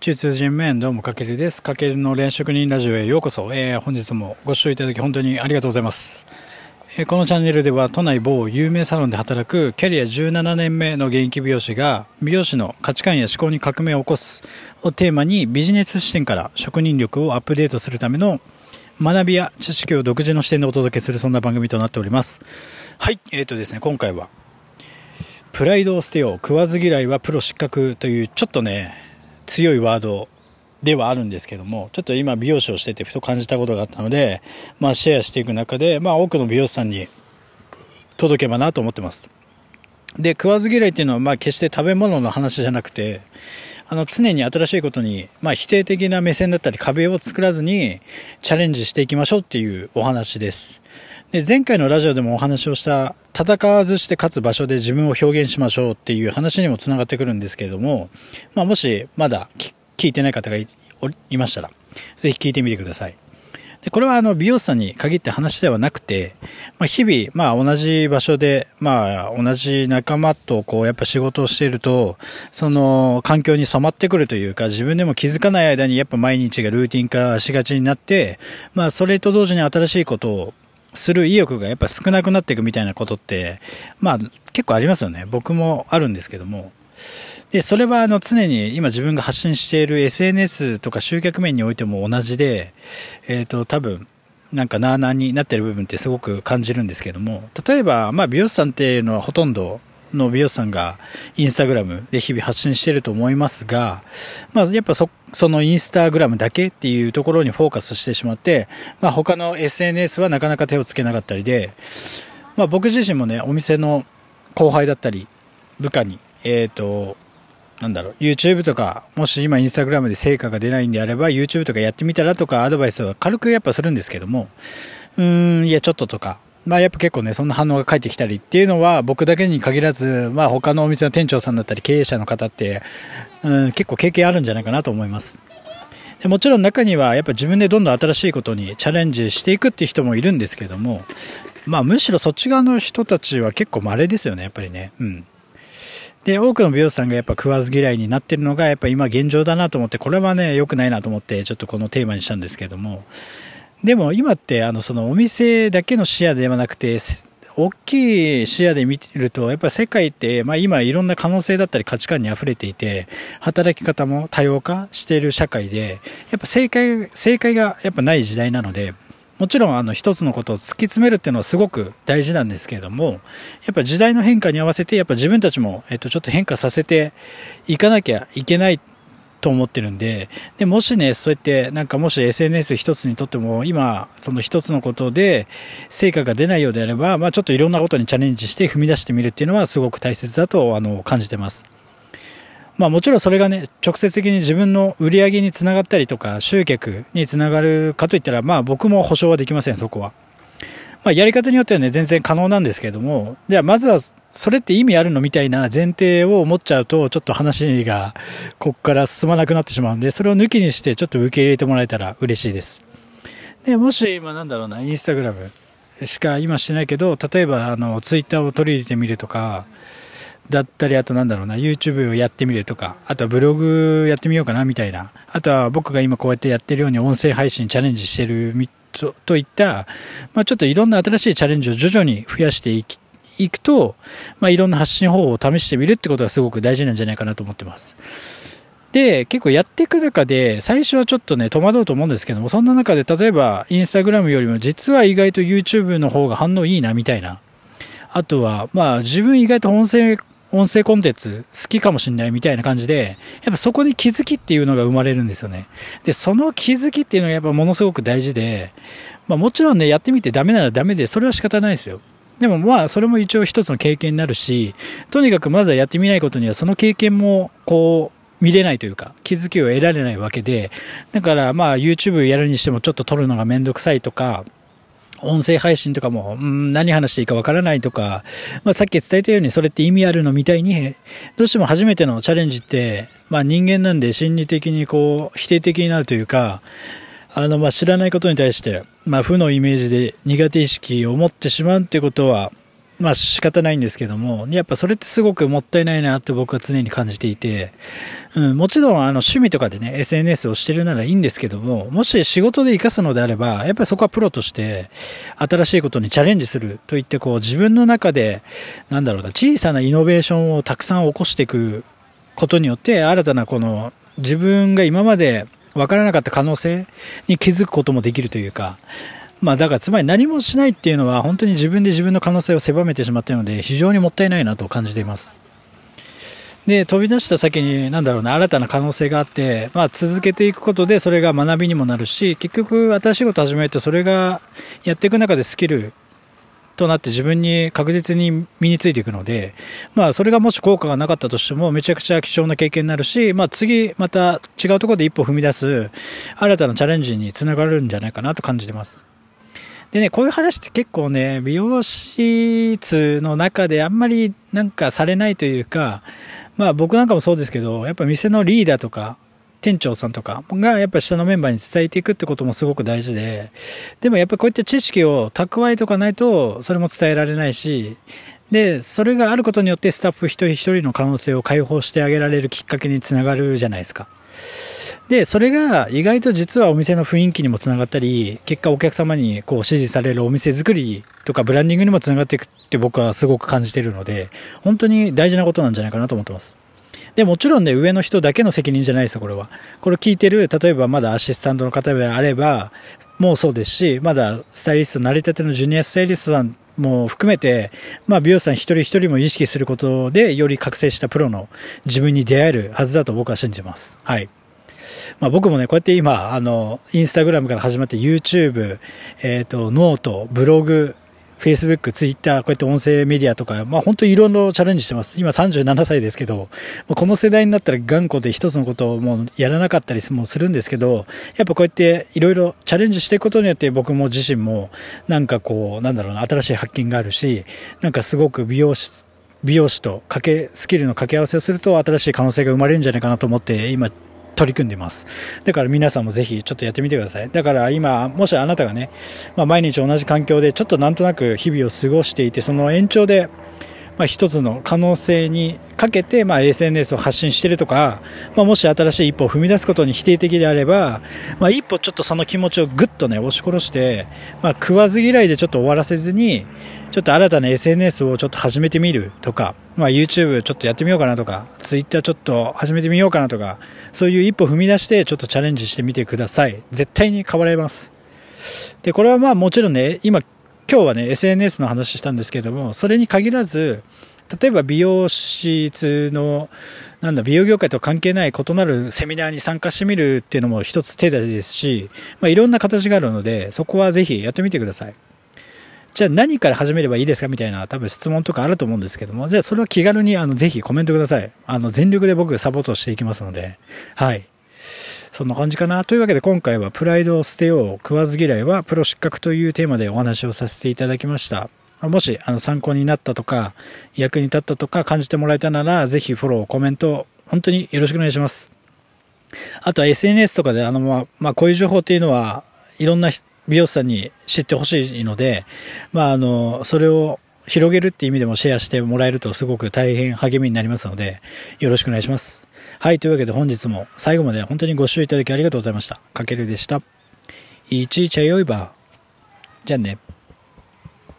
中通人面どうもかけるです。かけるの連職人ラジオへようこそ。えー、本日もご視聴いただき本当にありがとうございます。えーこのチャンネルでは都内某有名サロンで働くキャリア17年目の現役美容師が美容師の価値観や思考に革命を起こすをテーマにビジネス視点から職人力をアップデートするための学びや知識を独自の視点でお届けするそんな番組となっております。はい、えーとですね、今回はプライドを捨てよう食わず嫌いはプロ失格というちょっとね強いワードではあるんですけどもちょっと今美容師をしててふと感じたことがあったので、まあ、シェアしていく中で、まあ、多くの美容師さんに届けばなと思ってます。で食わず嫌いっていうのはまあ決して食べ物の話じゃなくてあの常に新しいことに、まあ、否定的な目線だったり壁を作らずにチャレンジしていきましょうっていうお話です。で前回のラジオでもお話をした戦わずして勝つ場所で自分を表現しましょうっていう話にもつながってくるんですけれども、まあ、もしまだ聞いてない方がいましたらぜひ聞いてみてください。でこれはあの美容師さんに限って話ではなくて、まあ、日々、まあ、同じ場所で、まあ、同じ仲間とこうやっぱ仕事をしているとその環境に染まってくるというか自分でも気づかない間にやっぱ毎日がルーティン化しがちになって、まあ、それと同時に新しいことをする意欲がやっぱ少なくなっていくみたいなことって、まあ結構ありますよね。僕もあるんですけども。で、それはあの常に今自分が発信している SNS とか集客面においても同じで、えっ、と多分、なんかなあなあになってる部分ってすごく感じるんですけども、例えば、まあ美容師さんっていうのはほとんどの美容師さんがインスタグラムで日々発信してると思いますが、まあやっぱそ、そのインスタグラムだけっていうところにフォーカスしてしまって、まあ他の SNS はなかなか手をつけなかったりで、まあ僕自身もね、お店の後輩だったり、部下に、えっ、と、なんだろう、YouTube とか、もし今インスタグラムで成果が出ないんであれば、YouTube とかやってみたらとかアドバイスは軽くやっぱするんですけども、うーん、いや、ちょっととか、まあやっぱ結構ね、そんな反応が返ってきたりっていうのは僕だけに限らず、まあ他のお店の店長さんだったり経営者の方って、うん、結構経験あるんじゃないかなと思います。でもちろん中にはやっぱ自分でどんどん新しいことにチャレンジしていくっていう人もいるんですけども、まあむしろそっち側の人たちは結構稀ですよね、やっぱりね。うん。で、多くの美容師さんがやっぱ食わず嫌いになってるのがやっぱ今現状だなと思って、これはね、良くないなと思って、ちょっとこのテーマにしたんですけども、でも今ってあのそのお店だけの視野ではなくて、大きい視野で見ると、やっぱ世界って、まあ今いろんな可能性だったり価値観に溢れていて、働き方も多様化している社会で、やっぱ正解、正解がやっぱない時代なので、もちろんあの一つのことを突き詰めるっていうのはすごく大事なんですけれども、やっぱ時代の変化に合わせて、やっぱ自分たちも、えっと、ちょっと変化させていかなきゃいけないと思ってるんで、で、もしね、そうやって、なんかもし SNS 一つにとっても、今、その一つのことで成果が出ないようであれば、まあちょっといろんなことにチャレンジして踏み出してみるっていうのはすごく大切だと、あの、感じてます。まあもちろんそれがね、直接的に自分の売り上げにつながったりとか、集客につながるかといったら、まあ僕も保証はできません、そこは。まあやり方によってはね、全然可能なんですけれども、じゃあまずは、それって意味あるのみたいな前提を持っちゃうと、ちょっと話がこっから進まなくなってしまうんで、それを抜きにしてちょっと受け入れてもらえたら嬉しいです。で、もし今なんだろうな、インスタグラムしか今してないけど、例えばあの、ツイッターを取り入れてみるとか、だったり、あとなんだろうな、YouTube をやってみるとか、あとはブログやってみようかなみたいな。あとは僕が今こうやってやってるように音声配信チャレンジしてるとといった、まあちょっといろんな新しいチャレンジを徐々に増やしていき、いくと、まあいろんな発信方法を試してみるってことがすごく大事なんじゃないかなと思ってます。で、結構やっていく中で、最初はちょっとね、戸惑うと思うんですけども、そんな中で、例えば、インスタグラムよりも、実は意外と YouTube の方が反応いいな、みたいな。あとは、まあ、自分意外と音声、音声コンテンツ好きかもしれないみたいな感じで、やっぱそこに気づきっていうのが生まれるんですよね。で、その気づきっていうのがやっぱものすごく大事で、まあもちろんね、やってみてダメならダメで、それは仕方ないですよ。でもまあ、それも一応一つの経験になるし、とにかくまずはやってみないことには、その経験も、こう、見れないというか、気づきを得られないわけで、だからまあ YouTube やるにしてもちょっと撮るのがめんどくさいとか、音声配信とかも、うん、何話していいかわからないとか、まあ、さっき伝えたようにそれって意味あるのみたいに、どうしても初めてのチャレンジって、まあ人間なんで心理的にこう、否定的になるというか、あの、まあ知らないことに対して、まあ負のイメージで苦手意識を持ってしまうってことは、まあ仕方ないんですけども、やっぱそれってすごくもったいないなって僕は常に感じていて、うん、もちろんあの趣味とかでね、SNS をしてるならいいんですけども、もし仕事で活かすのであれば、やっぱりそこはプロとして新しいことにチャレンジするといってこう自分の中で、なんだろうな、小さなイノベーションをたくさん起こしていくことによって、新たなこの自分が今まで分からなかった可能性に気づくこともできるというか、まあだからつまり何もしないっていうのは本当に自分で自分の可能性を狭めてしまったので非常にもったいないなと感じています。で、飛び出した先に、なんだろうな、新たな可能性があって、まあ続けていくことでそれが学びにもなるし、結局新しいことを始めるとそれがやっていく中でスキルとなって自分に確実に身についていくので、まあそれがもし効果がなかったとしてもめちゃくちゃ貴重な経験になるし、まあ次また違うところで一歩踏み出す新たなチャレンジにつながるんじゃないかなと感じています。でね、こういう話って結構ね、美容室の中であんまりなんかされないというか、まあ僕なんかもそうですけど、やっぱ店のリーダーとか、店長さんとかがやっぱ下のメンバーに伝えていくってこともすごく大事で、でもやっぱこういった知識を蓄えとかないと、それも伝えられないし、で、それがあることによってスタッフ一人一人の可能性を解放してあげられるきっかけにつながるじゃないですか。で、それが意外と実はお店の雰囲気にもつながったり、結果お客様にこう支持されるお店作りとかブランディングにもつながっていくって僕はすごく感じてるので、本当に大事なことなんじゃないかなと思ってます。で、もちろんね、上の人だけの責任じゃないですよ、これは。これ聞いてる、例えばまだアシスタントの方であれば、もうそうですし、まだスタイリスト、成り立てのジュニアスタイリストさんも含めて、まあ、美容師さん一人一人も意識することで、より覚醒したプロの自分に出会えるはずだと僕は信じます。はい。まあ、僕もね、こうやって今、あの、インスタグラムから始まって YouTube、えっ、ー、と、 note、ブログ、Facebook、Twitter、こうやって音声メディアとか、まあ本当にいろいろチャレンジしてます。今37歳ですけど、この世代になったら頑固で一つのことをもうやらなかったりもするんですけど、やっぱこうやっていろいろチャレンジしていくことによって僕も自身もなんかこう、なんだろうな、新しい発見があるし、なんかすごく美容師、美容師と掛け、スキルの掛け合わせをすると新しい可能性が生まれるんじゃないかなと思って今取り組んでます。だから皆さんもぜひちょっとやってみてください。だから今、もしあなたがね、まあ、毎日同じ環境でちょっとなんとなく日々を過ごしていて、その延長で、まあ、一つの可能性にかけて、まあ、SNS を発信してるとか、まあ、もし新しい一歩を踏み出すことに否定的であれば、まあ、一歩ちょっとその気持ちをぐっとね、押し殺して、まあ、食わず嫌いでちょっと終わらせずに、ちょっと新たな SNS をちょっと始めてみるとか、まあ、YouTube ちょっとやってみようかなとか、Twitter ちょっと始めてみようかなとか、そういう一歩踏み出してちょっとチャレンジしてみてください。絶対に変われます。で、これはまあもちろんね、今、今日はね、SNS の話したんですけども、それに限らず、例えば美容室の、なんだ、美容業界と関係ない異なるセミナーに参加してみるっていうのも一つ手ですし、まあ、いろんな形があるので、そこはぜひやってみてください。じゃあ何から始めればいいですかみたいな多分質問とかあると思うんですけども、じゃあそれは気軽にあのぜひコメントください。あの全力で僕サポートしていきますので、はい。そんな感じかな。というわけで今回はプライドを捨てよう、食わず嫌いはプロ失格というテーマでお話をさせていただきました。もしあの参考になったとか、役に立ったとか感じてもらえたなら、ぜひフォロー、コメント、本当によろしくお願いします。あとは SNS とかで、あの、まあ、まあ、こういう情報っていうのは、いろんな美容師さんに知ってほしいので、まあ、あの、それを広げるっていう意味でもシェアしてもらえるとすごく大変励みになりますので、よろしくお願いします。はい、というわけで本日も最後まで本当にご視聴いただきありがとうございました。かけるでした。いちいちゃよいば。じゃあね。